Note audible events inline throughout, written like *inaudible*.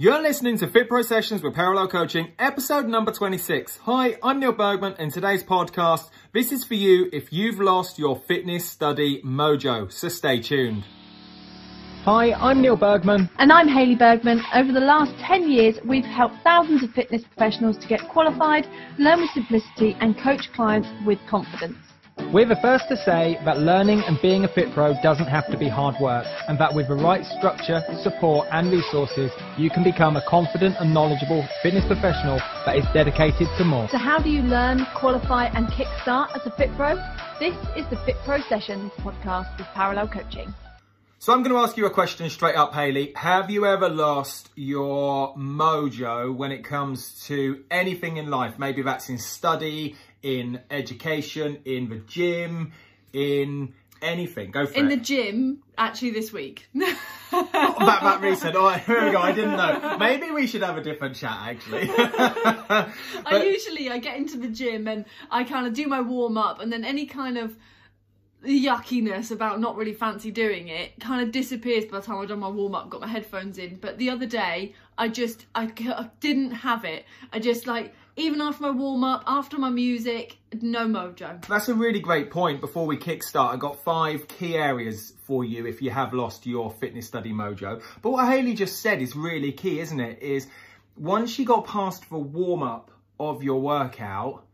You're listening to Fit Pro Sessions with Parallel Coaching, episode number 26. Hi, I'm Neil Bergman, and today's podcast, this is for you if you've lost your fitness study mojo, so stay tuned. Hi, I'm Neil Bergman. And I'm Hayley Bergman. Over the last 10 years, we've helped thousands of fitness professionals to get qualified, learn with simplicity, and coach clients with confidence. We're the first to say that learning and being a fit pro doesn't have to be hard work, and that with the right structure, support, and resources, you can become a confident and knowledgeable fitness professional that is dedicated to more. So, how do you learn, qualify, and kickstart as a fit pro? This is the Fit Pro Sessions podcast with Parallel Coaching. So I'm going to ask you a question straight up, Haley. Have you ever lost your mojo when it comes to anything in life? Maybe that's in study, in education, in the gym, in anything. Go for in it. In the gym, actually, this week. oh, that, that recent. Oh, here we go. I didn't know. Maybe we should have a different chat, actually. *laughs* but... I usually I get into the gym and I kind of do my warm up, and then any kind of yuckiness about not really fancy doing it kind of disappears by the time I've done my warm up, got my headphones in. But the other day, I just I, I didn't have it. I just like even after my warm up, after my music, no mojo. That's a really great point. Before we kickstart, I got five key areas for you if you have lost your fitness study mojo. But what Hayley just said is really key, isn't it? Is once you got past the warm up of your workout,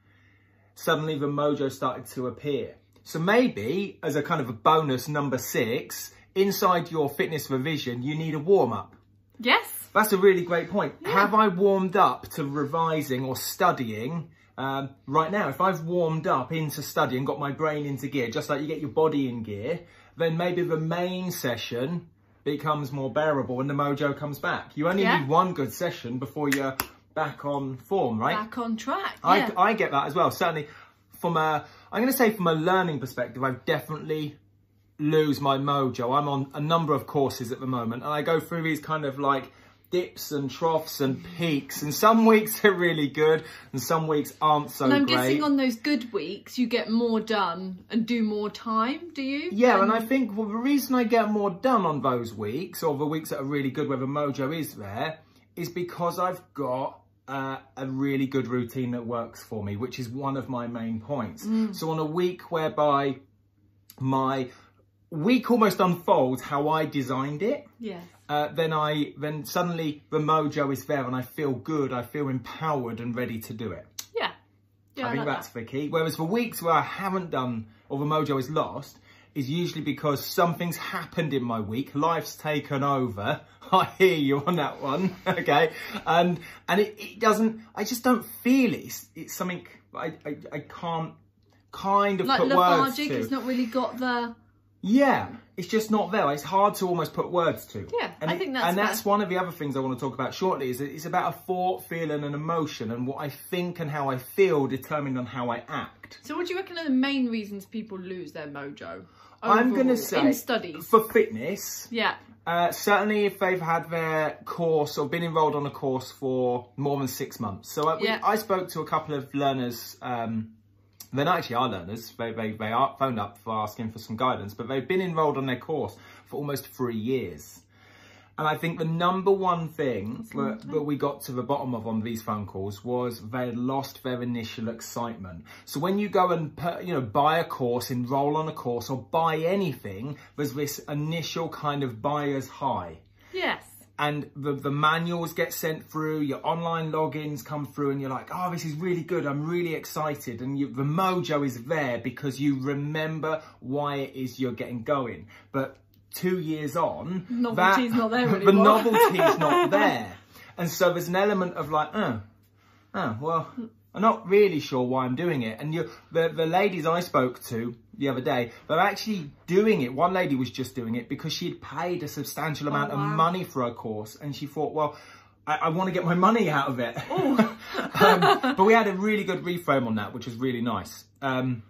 suddenly the mojo started to appear. So maybe as a kind of a bonus number six, inside your fitness revision, you need a warm up. Yes. That's a really great point. Yeah. Have I warmed up to revising or studying um, right now? If I've warmed up into studying, got my brain into gear, just like you get your body in gear, then maybe the main session becomes more bearable and the mojo comes back. You only yeah. need one good session before you're back on form, right? Back on track. Yeah. I, I get that as well. Certainly from a, I'm going to say from a learning perspective, I definitely lose my mojo. I'm on a number of courses at the moment and I go through these kind of like dips and troughs and peaks and some weeks are really good and some weeks aren't so and I'm great. guessing on those good weeks you get more done and do more time, do you? Yeah, and, and I think well, the reason I get more done on those weeks or the weeks that are really good where the mojo is there is because I've got uh, a really good routine that works for me, which is one of my main points. Mm. So on a week whereby my week almost unfolds how I designed it. Yes. Uh, then I then suddenly the mojo is there and I feel good. I feel empowered and ready to do it. Yeah. yeah I think I like that's that. the key. Whereas for weeks where I haven't done or the mojo is lost, is usually because something's happened in my week. Life's taken over. *laughs* I hear you on that one. *laughs* okay. And, and it, it doesn't, I just don't feel it. It's, it's something I, I, I can't kind of like put lethargic, words to. It's not really got the. Yeah, it's just not there. It's hard to almost put words to. Yeah, and I think that's And fair. that's one of the other things I want to talk about shortly. Is it's about a thought, feeling, and emotion, and what I think and how I feel determined on how I act. So, what do you reckon are the main reasons people lose their mojo? I'm going to say in studies for fitness. Yeah. Uh, certainly, if they've had their course or been enrolled on a course for more than six months. So I, yeah. I spoke to a couple of learners. Um, they're not actually our learners. They, they, they are phoned up for asking for some guidance, but they've been enrolled on their course for almost three years. And I think the number one thing that, that, we got to the bottom of on these phone calls was they lost their initial excitement. So when you go and you know buy a course, enroll on a course, or buy anything, there's this initial kind of buyer's high. And the, the manuals get sent through, your online logins come through, and you're like, oh, this is really good. I'm really excited. And you, the mojo is there because you remember why it is you're getting going. But two years on, novelty's that, not there *laughs* anymore. the novelty's not *laughs* there. And so there's an element of like, oh, oh, well, I'm not really sure why I'm doing it. And you, the, the ladies I spoke to the other day, they're actually doing it. One lady was just doing it because she had paid a substantial amount oh, wow. of money for her course. And she thought, well, I, I want to get my money out of it. *laughs* um, but we had a really good reframe on that, which was really nice. Um,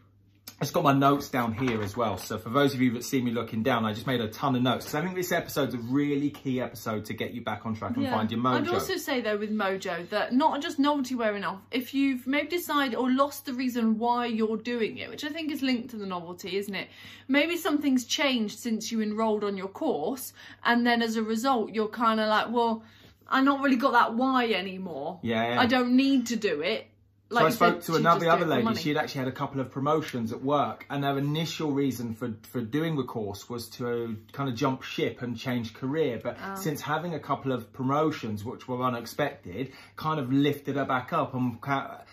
just got my notes down here as well. So for those of you that see me looking down, I just made a ton of notes. Because I think this episode's a really key episode to get you back on track and yeah. find your mojo. I'd also say though with mojo that not just novelty wearing off, if you've maybe decided or lost the reason why you're doing it, which I think is linked to the novelty, isn't it? Maybe something's changed since you enrolled on your course and then as a result you're kind of like, well, I'm not really got that why anymore. Yeah, yeah. I don't need to do it. Like so I spoke said, to another other do it for lady. She had actually had a couple of promotions at work, and her initial reason for for doing the course was to kind of jump ship and change career. But Oh. since having a couple of promotions, which were unexpected, kind of lifted her back up and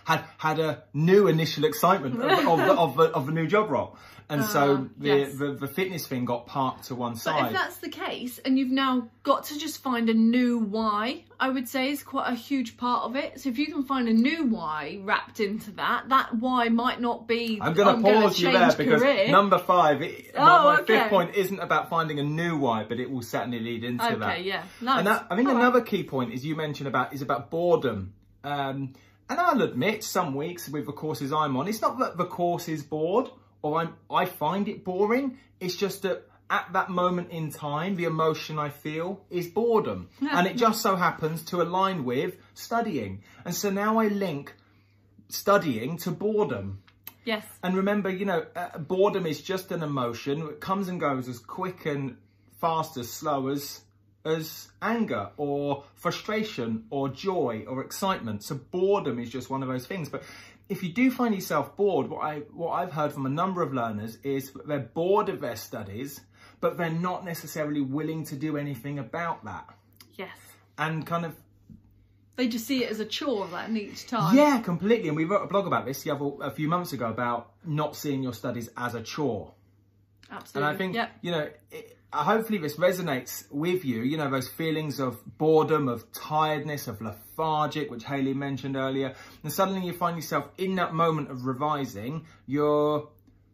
had had a new initial excitement of, of, the, of, the, of the new job role. And so Ah, the, yes. the the fitness thing got parked to one side. But if that's the case, and you've now got to just find a new why, I would say is quite a huge part of it. So if you can find a new why wrapped into that, that why might not be. I'm going to gonna pause you there because career. number five, it, Oh, my, my okay. fifth point isn't about finding a new why, but it will certainly lead into Okay, that. yeah, nice. And that, I think All right. another key point is you mentioned about is about boredom. Um, and I'll admit, some weeks with the courses I'm on, it's not that the course is bored or I'm I find it boring. It's just that at that moment in time, the emotion I feel is boredom, and it just so happens to align with studying. And so now I link studying to boredom. Yes. And remember, you know, uh, boredom is just an emotion. It comes and goes as quick and fast as slow as as anger or frustration or joy or excitement. So boredom is just one of those things. But if you do find yourself bored, what I what I've heard from a number of learners is that they're bored of their studies, but they're not necessarily willing to do anything about that. Yes. And kind of They just see it as a chore then each time. yeah, completely. And we wrote a blog about this the other, a few months ago about not seeing your studies as a chore. Absolutely. And I think, Yep. you know, it, Uh, hopefully this resonates with you. You know, those feelings of boredom, of tiredness, of lethargic, which Haley mentioned earlier. And suddenly you find yourself in that moment of revising, you're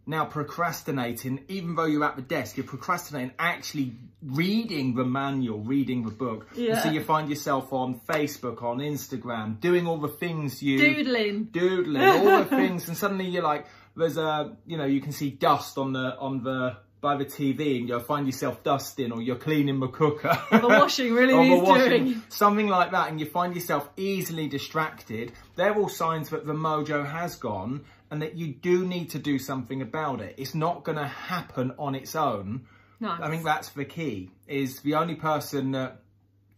now procrastinating, even though you're at the desk, you're procrastinating actually reading the manual, reading the book. And so you find yourself on Facebook, on Instagram, doing all the things you Doodling. doodling, all the things, and suddenly you're like, there's a, you know, you can see dust on the on the by the TV, and you'll find yourself dusting, or you're cleaning the cooker, The washing really *laughs* or needs washing, doing. something like that, and you find yourself easily distracted. They're all signs that the mojo has gone, and that you do need to do something about it. It's not going to happen on its own. Nice. I think that's the key. Is the only person that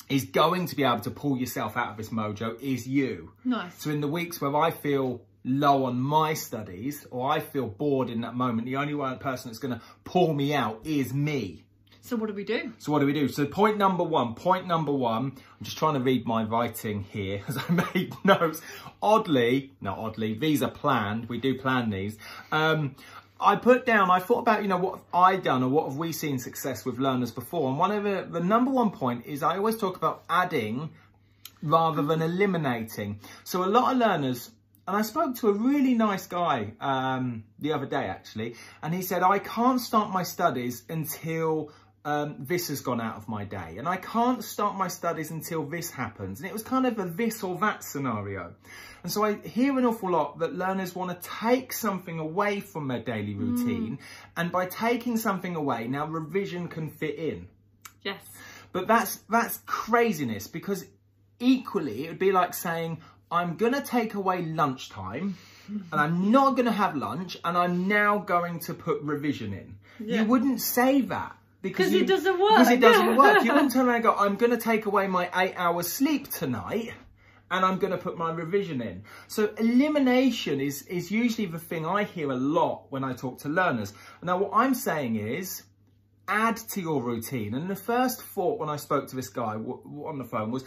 is going to be able to pull yourself out of this mojo is you. Nice. So in the weeks where I feel low on my studies or I feel bored in that moment, the only one person that's going to pull me out is me. So what do we do? So what do we do? So point number one, point number one, I'm just trying to read my writing here *laughs* as I made notes. Oddly, not oddly, these are planned. We do plan these. Um, I put down, I thought about, you know, what have I done or what have we seen success with learners before? And one of the, the number one point is I always talk about adding rather than eliminating. So a lot of learners, and I spoke to a really nice guy um, the other day actually, and he said, I can't start my studies until um, this has gone out of my day, and I can't start my studies until this happens. And it was kind of a this or that scenario. And so I hear an awful lot that learners want to take something away from their daily routine, and by taking something away, now revision can fit in. Yes. But that's that's craziness because equally it would be like saying I'm going to take away lunchtime and I'm not going to have lunch and I'm now going to put revision in. Yeah. You wouldn't say that because 'Cause you- it doesn't work. Because it doesn't work. You wouldn't turn around and go I'm going to take away my 8 hours sleep tonight and I'm going to put my revision in. So elimination is is usually the thing I hear a lot when I talk to learners. Now what I'm saying is add to your routine. And the first thought when I spoke to this guy on the phone was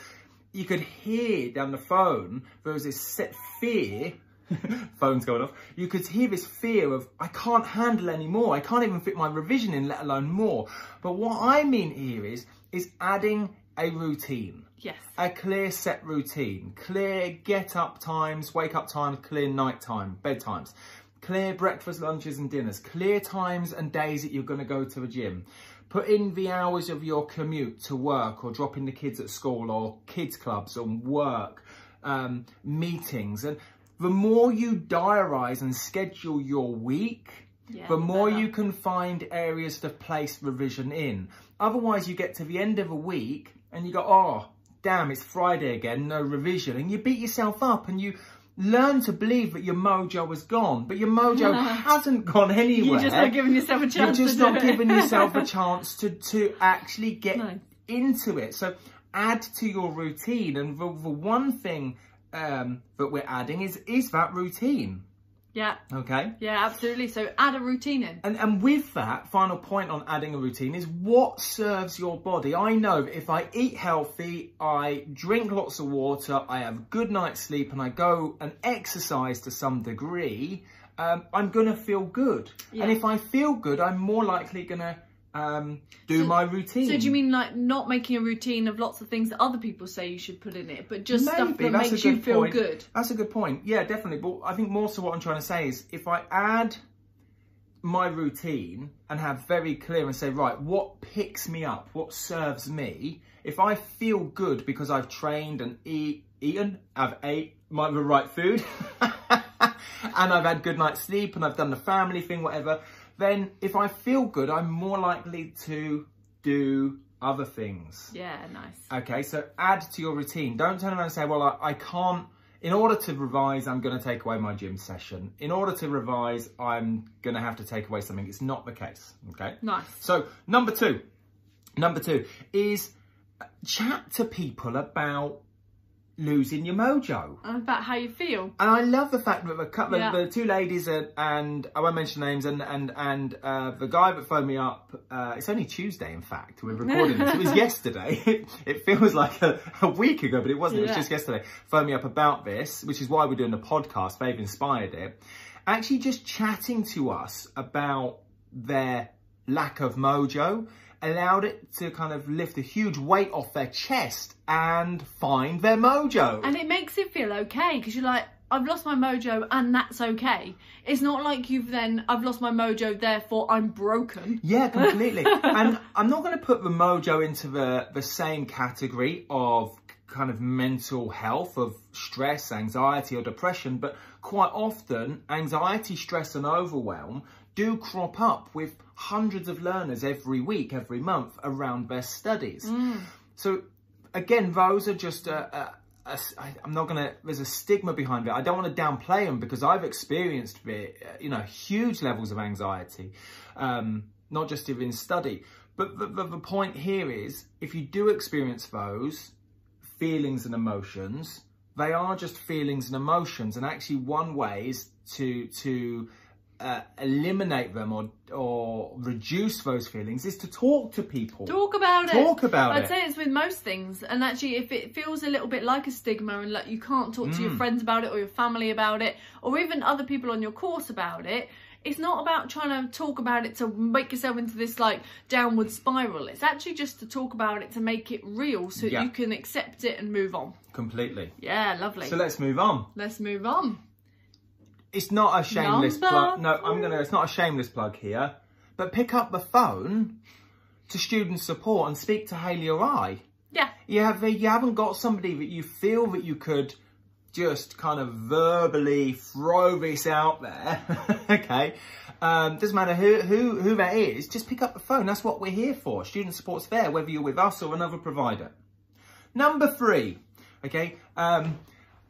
you could hear down the phone there was this set fear. *laughs* Phone's going off. You could hear this fear of I can't handle any more. I can't even fit my revision in, let alone more. But what I mean here is is adding a routine Yes. a clear set routine, clear get up times, wake up times, clear night time, bedtimes, clear breakfast, lunches and dinners, clear times and days that you're going to go to the gym. Put in the hours of your commute to work or dropping the kids at school or kids clubs or work, um, meetings. And the more you diarise and schedule your week, Yeah, the more better. you can find areas to place revision in. Otherwise, you get to the end of a week and you go, oh, damn, it's Friday again, no revision. And you beat yourself up and you learn to believe that your mojo has gone. But your mojo *laughs* hasn't gone anywhere. You're just not giving yourself a chance You're just not giving yourself a *laughs* chance to, to actually get Nice. into it. So add to your routine. And the, the one thing um, that we're adding is is that routine. Yeah. Okay. Yeah, absolutely. So add a routine in. And and with that, final point on adding a routine is what serves your body. I know if I eat healthy, I drink lots of water, I have a good night's sleep, and I go and exercise to some degree, um, I'm gonna feel good. Yeah. And if I feel good, I'm more likely gonna um, do So- my routine. So do you mean like not making a routine of lots of things that other people say you should put in it, but just stuff that makes you feel point. good? That's a good point. Yeah, definitely. But I think more so what I'm trying to say is if I add my routine and have very clear and say, right, what picks me up, what serves me, if I feel good because I've trained and eat, eaten, I've ate my the right food, *laughs* and I've had good night's sleep and I've done the family thing, whatever, then if I feel good, I'm more likely to do other things. Yeah, nice. Okay, so add to your routine. Don't turn around and say, well, I, I can't, in order to revise, I'm going to take away my gym session. In order to revise, I'm going to have to take away something. It's not the case. Okay. Nice. So, number two, number two is chat to people about losing your mojo. And about how you feel. And I love the fact that the couple, Yeah. the two ladies and, and I won't mention names and and and uh, the guy that phoned me up. Uh, it's only Tuesday, in fact. We're *laughs* recording this. It was yesterday. *laughs* it feels like a, a week ago, but it wasn't. It was just yesterday. Phoned me up about this, which is why we're doing the podcast. They've inspired it. Actually, just chatting to us about their lack of mojo allowed it to kind of lift a huge weight off their chest and find their mojo. And it makes it feel okay because you're like, I've lost my mojo and that's okay. It's not like you've then, I've lost my mojo, therefore I'm broken. Yeah, completely. *laughs* and I'm not going to put the mojo into the, the same category of kind of mental health, of stress, anxiety, or depression, but quite often, anxiety, stress, and overwhelm do crop up with hundreds of learners every week, every month around their studies. So, again, those are just a. a a s- I, am not gonna. There's a stigma behind it. I don't want to downplay them because I've experienced it. uh, You know, huge levels of anxiety, um, not just in study. But the, the, the point here is, if you do experience those feelings and emotions, they are just feelings and emotions. And actually, one way is to to uh, eliminate them or or reduce those feelings is to talk to people. Talk about it. Talk about it. I'd say it's with most things. And actually, if it feels a little bit like a stigma and like you can't talk to Mm. your friends about it or your family about it or even other people on your course about it, it's not about trying to talk about it to make yourself into this like downward spiral. It's actually just to talk about it to make it real so Yeah. you can accept it and move on. Completely. Yeah, lovely. So let's move on. Let's move on. It's not a shameless Number plug. No, I'm gonna. It's not a shameless plug here. But pick up the phone to student support and speak to Haley or I. Yeah. You have. You haven't got somebody that you feel that you could just kind of verbally throw this out there. *laughs* okay. Um, doesn't matter who, who who that is. Just pick up the phone. That's what we're here for. Student support's there, whether you're with us or another provider. Number three, okay, um,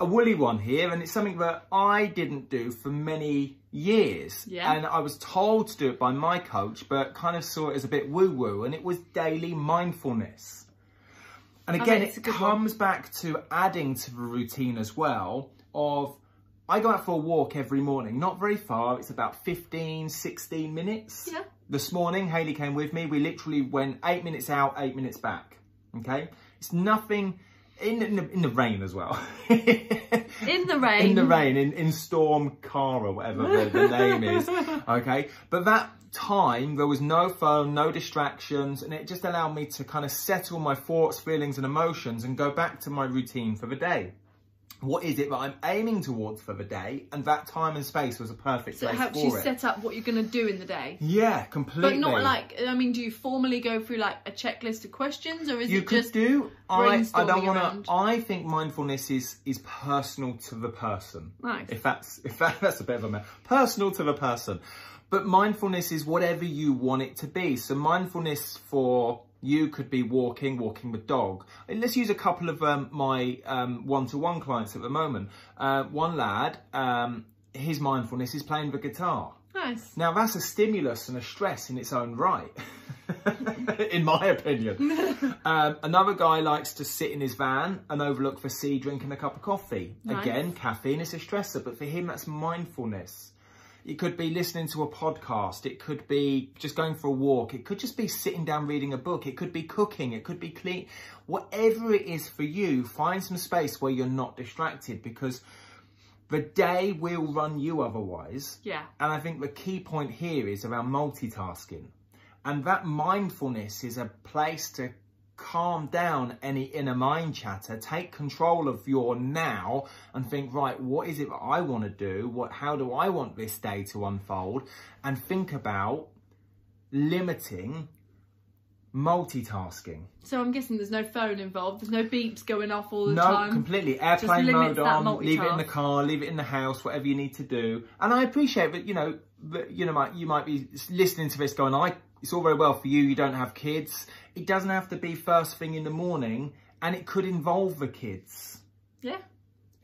a woolly one here, and it's something that I didn't do for many years. Yeah. And I was told to do it by my coach, but kind of saw it as a bit woo woo, and it was daily mindfulness. And oh, again, it good one. comes back to adding to the routine as well of I go out for a walk every morning, not very far, it's about 15, 16 minutes. Yeah. This morning, Haley came with me. We literally went eight minutes out, eight minutes back. Okay? It's nothing in, in, the, in the rain as well. In the rain. *laughs* in the rain, in, in Storm Ciara, whatever the, the name is. *laughs* Okay? But that time, there was no phone, no distractions, and it just allowed me to kind of settle my thoughts, feelings, and emotions and go back to my routine for the day. What is it that I'm aiming towards for the day? And that time and space was a perfect So it place helps you set up what you're going to do in the day. yeah, completely. But not like, I mean, do you formally go through like a checklist of questions or is you it just. do. I, I don't want to. I think mindfulness is is personal to the person. Nice. If that's if that, *laughs* that's a bit of a me- personal to the person, but mindfulness is whatever you want it to be. So mindfulness for you could be walking, walking the dog. Let's use a couple of um, my um, one-to-one clients at the moment. Uh, one lad, um, his mindfulness is playing the guitar. Nice. Now that's a stimulus and a stress in its own right, *laughs* in my opinion. *laughs* um, another guy likes to sit in his van and overlook the sea drinking a cup of coffee. Nice. Again, caffeine is a stressor, but for him that's mindfulness. It could be listening to a podcast. It could be just going for a walk. It could just be sitting down reading a book. It could be cooking. It could be clean. Whatever it is for you, find some space where you're not distracted because the day will run you otherwise. Yeah. And I think the key point here is around multitasking. And that mindfulness is a place to calm down any inner mind chatter, take control of your now and think, right, what is it that I want to do? What how do I want this day to unfold? And think about limiting multitasking. So I'm guessing there's no phone involved. There's no beeps going off all the no, time. No, completely. Airplane mode on, leave it in the car, leave it in the house, whatever you need to do. And I appreciate that, you know, that, you know, might, you might be listening to this going, I, it's all very well for you, you don't have kids. It doesn't have to be first thing in the morning and it could involve the kids. Yeah.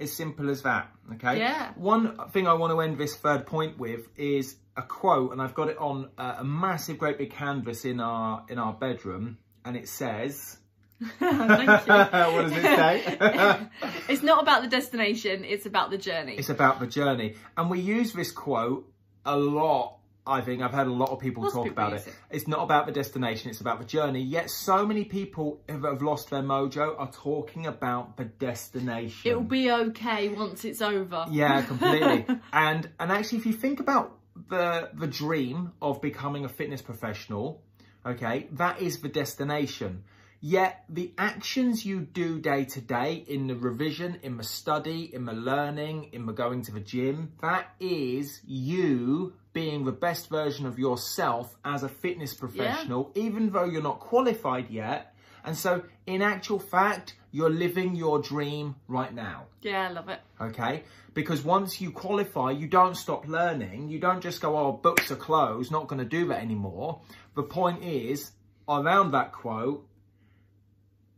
As simple as that, okay? Yeah. One thing I want to end this third point with is a quote, and I've got it on uh, a massive, great big canvas in our in our bedroom, and it says. *laughs* *laughs* What does it say? *laughs* it's not about the destination, it's about the journey. it's about the journey, and we use this quote a lot. I think I've heard a lot of people talk people about it. it. It's not about the destination; it's about the journey. Yet, so many people who have lost their mojo are talking about the destination. It'll be okay once it's over. Yeah, *laughs* completely. and and actually, if you think about the the dream of becoming a fitness professional, okay, that is the destination. Yet the actions you do day to day in the revision, in the study, in the learning, in the going to the gym, that is you being the best version of yourself as a fitness professional, even though you're not qualified yet. And so, in actual fact, you're living your dream right now Yeah, I love it. okay? Because once you qualify, you don't stop learning. You don't just go, oh, books are closed, not going to do that anymore. The point is, around that quote,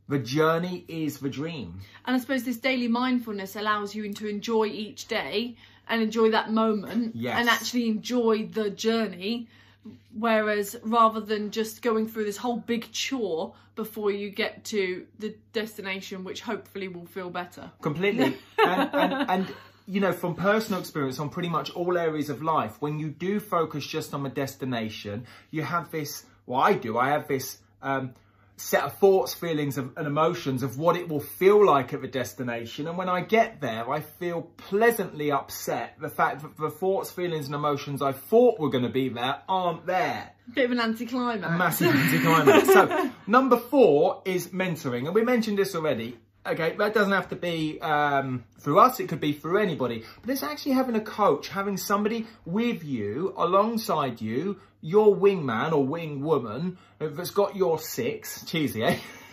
the journey is the dream. And I suppose this daily mindfulness allows you to enjoy each day and enjoy that moment Yes. and actually enjoy the journey. Whereas rather than just going through this whole big chore before you get to the destination, which hopefully will feel better. Completely. *laughs* and, and, and, you know, from personal experience on pretty much all areas of life, when you do focus just on the destination, you have this, well, I do, I have this um, set of thoughts, feelings, of, and emotions of what it will feel like at the destination. And when I get there, I feel pleasantly upset the fact that the thoughts, feelings, and emotions I thought were going to be there aren't there Bit of an anticlimax. a massive anticlimax. *laughs* so number four is mentoring, and we mentioned this already. Okay, that doesn't have to be um, through us; it could be through anybody. But it's actually having a coach, having somebody with you, alongside you, your wingman or wing woman that's got your six. Cheesy, eh? *laughs*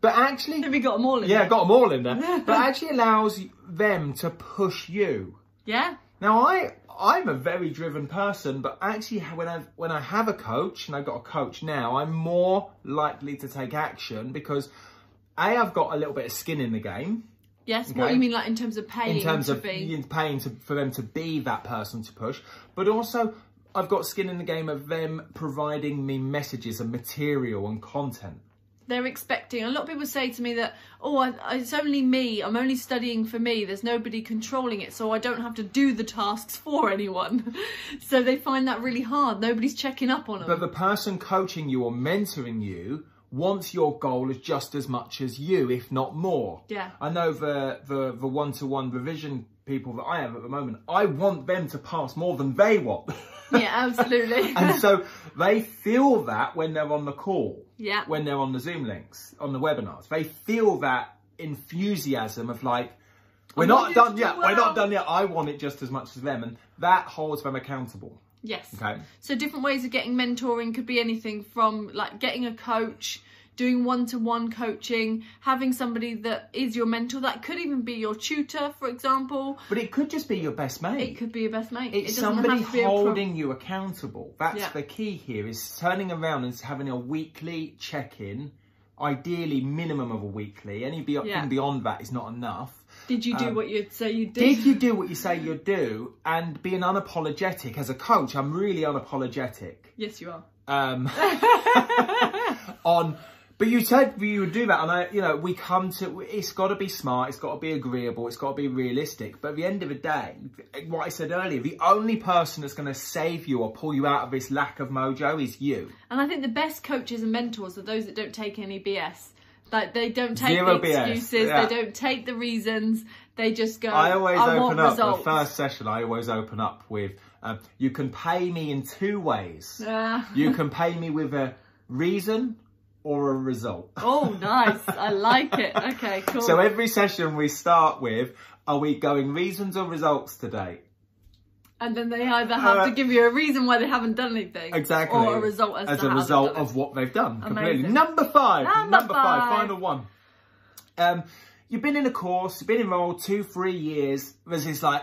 but actually, Have we got them all in yeah, there? got them all in there. *laughs* but actually allows them to push you. Yeah. Now I I'm a very driven person, but actually when I when I have a coach and I've got a coach now, I'm more likely to take action because a I've got a little bit of skin in the game Yes. What do you mean, like in terms of paying in terms of be? paying to, for them to be that person to push, but also I've got skin in the game of them providing me messages and material and content. they're expecting. A lot of people say to me that, oh, I- it's only me. I'm only studying for me. There's nobody controlling it, so I don't have to do the tasks *laughs* for anyone. so they find that really hard. Nobody's checking up on them. But the person coaching you or mentoring you wants your goal as just as much as you, if not more. Yeah. I know the the the one to one revision people that I have at the moment. I want them to pass more than they want, *laughs* yeah, absolutely. *laughs* and so they feel that when they're on the call, yeah. when they're on the Zoom links, on the webinars, they feel that enthusiasm of like. We're not want you to done do yet. We're not done yet. I want it just as much as them, and that holds them accountable. Yes. Okay. So different ways of getting mentoring could be anything from like getting a coach, doing one-to-one coaching, having somebody that is your mentor. That could even be your tutor, for example. But it could just be your best mate. It could be your best mate. It's it somebody have to be a holding you accountable. That's Yeah. the key here is turning around and having a weekly check-in, ideally minimum of a weekly. Anything Yeah. beyond that is not enough. Did you do Um, what you'd say you did? Did you do what you say you'd do? And being unapologetic as a coach, I'm really unapologetic. Yes, you are. Um, *laughs* *laughs* on, but you said you would do that, and I, you know, we come to. It's got to be smart. It's got to be agreeable. It's got to be realistic. But at the end of the day, what I said earlier, the only person that's going to save you or pull you out of this lack of mojo is you. And I think the best coaches and mentors are those that don't take any BS. Like they don't take Zero the excuses, yeah. they don't take the reasons. They just go. I always I open up results. the first session. I always open up with, um, "You can pay me in two ways. Ah. You can *laughs* pay me with a reason or a result." *laughs* oh, nice! I like it. Okay, cool. So every session we start with, are we going reasons or results today? and then they either have Uh, to give you a reason why they haven't done anything, Exactly. or a result as, to a result of what they've done. Completely. Amazing. Number five. Number five. Final one. Um, you've been in a course, you've been enrolled two, three years. There's this like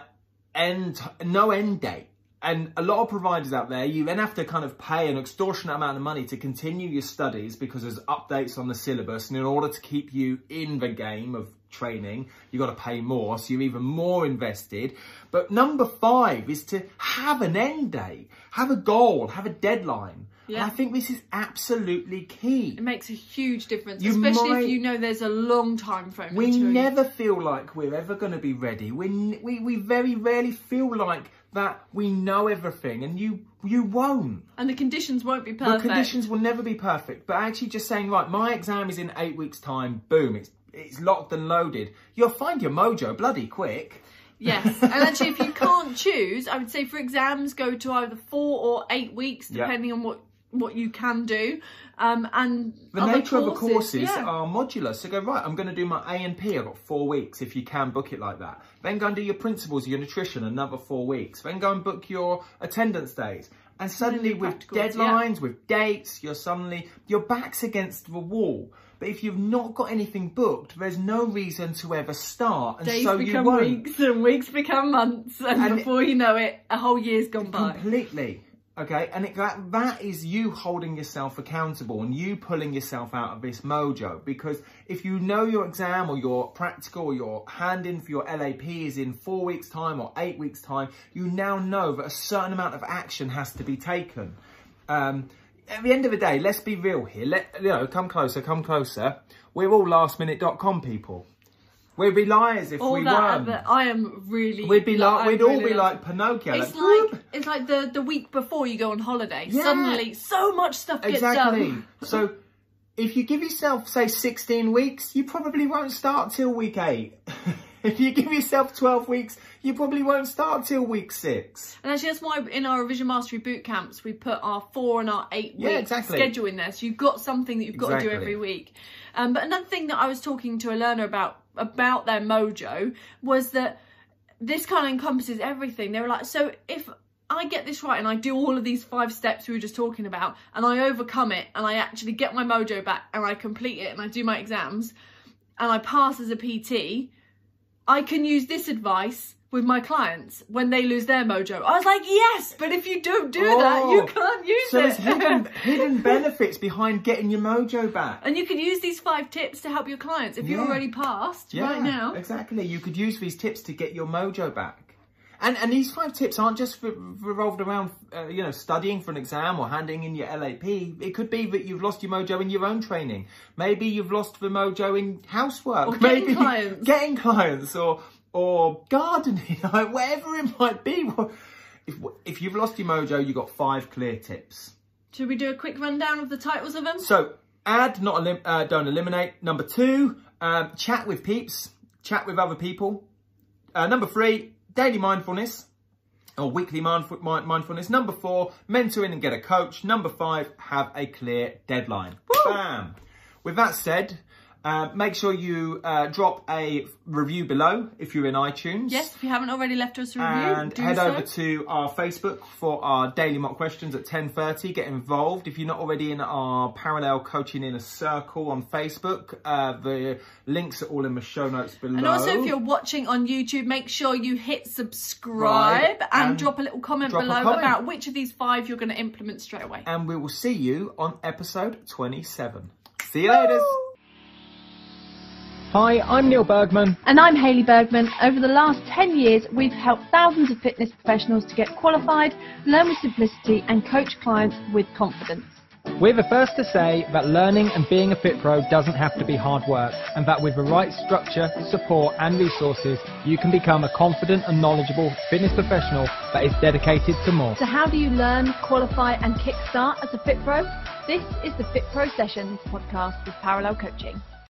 end, no end date. And a lot of providers out there, you then have to kind of pay an extortionate amount of money to continue your studies because there's updates on the syllabus. And in order to keep you in the game of training, you've got to pay more. So you're even more invested. But number five is to have an end date, have a goal, have a deadline. Yeah. And I think this is absolutely key. It makes a huge difference, You especially might- if you know there's a long time frame. We never feel like we're ever going to be ready. We, we we very rarely feel like that we know everything, and you you won't. and the conditions won't be perfect. The conditions will never be perfect. But actually, just saying, right, my exam is in eight weeks' time. Boom, it's it's locked and loaded. You'll find your mojo bloody quick. Yes, *laughs* and actually, if you can't choose, I would say for exams, go to either four or eight weeks, depending on what what you can do. Um, and The nature of the courses yeah. are modular. So go, right, I'm going to do my A and P. I've got four weeks if you can book it like that. Then go and do your principles, your nutrition, another four weeks. Then go and book your attendance days. And suddenly with practicals, yeah. deadlines, with dates, you're suddenly, your back's against the wall. But if you've not got anything booked, there's no reason to ever start. And Days so you won't. weeks and weeks become months, and, And- before you know it, a whole year's gone by. Completely. Okay, and it, that that is you holding yourself accountable and you pulling yourself out of this mojo. Because if you know your exam or your practical or your hand in for your LAP is in four weeks' time or eight weeks' time, you now know that a certain amount of action has to be taken. Um, at the end of the day, let's be real here. Let you know, come closer, come closer. We're all lastminute.com people. We'd be liars if All we that, weren't. I am really. We'd be like, we'd all really be like Pinocchio. It's like, like it's like the the week before you go on holiday. Yeah. Suddenly, so much stuff gets Exactly. done. *laughs* So if you give yourself, say, 16 weeks, you probably won't start till week eight. *laughs* if you give yourself 12 weeks, you probably won't start till week six. And actually, that's why in our revision mastery boot camps we put our four and our eight Yeah, week exactly. schedule in there. So you've got something that you've got to do every week. Um, but another thing that I was talking to a learner about about their mojo was that this kind of encompasses everything. They were like, so if I get this right and I do all of these five steps we were just talking about and I overcome it and I actually get my mojo back and I complete it and I do my exams and I pass as a PT, I can use this advice with my clients when they lose their mojo. I was like, yes, but if you don't do that, you Oh, can't use So it. So there's hidden, *laughs* hidden benefits behind getting your mojo back. and you can use these five tips to help your clients if you're already passed Yeah, right now. exactly. You could use these tips to get your mojo back. And and these five tips aren't just re- revolved around, uh, you know, studying for an exam or handing in your LAP. It could be that you've lost your mojo in your own training. Maybe you've lost the mojo in housework. Or getting Maybe clients. *laughs* getting clients or or gardening, *laughs* like whatever it might be. If if you've lost your mojo, you've got five clear tips. Should we do a quick rundown of the titles of them? So add, not elim- uh, don't eliminate. Number two, um, chat with peeps, chat with other people. Uh, number three, daily mindfulness or weekly mindf- mi- mindfulness. Number four, mentoring and get a coach. Number five, have a clear deadline. Bam. With that said, uh, make sure you uh, drop a review below if you're in iTunes. Yes, if you haven't already left us a review, And head so. over to our Facebook for our daily mock questions at 10.30. Get involved. If you're not already in our Parallel Coaching Inner Circle on Facebook, uh, the links are all in the show notes below. And also, if you're watching on YouTube, make sure you hit subscribe Right, and, and drop a little comment below comment. about which of these five you're going to implement straight away. And we will see you on episode 27. See you later. Hi, I'm Neil Bergman. And I'm Hayley Bergman. Over the last 10 years, we've helped thousands of fitness professionals to get qualified, learn with simplicity, and coach clients with confidence. We're the first to say that learning and being a Fit Pro doesn't have to be hard work, and that with the right structure, support, and resources, you can become a confident and knowledgeable fitness professional that is dedicated to more. So, how do you learn, qualify, and kickstart as a Fit Pro? This is the Fit Pro Sessions podcast with Parallel Coaching.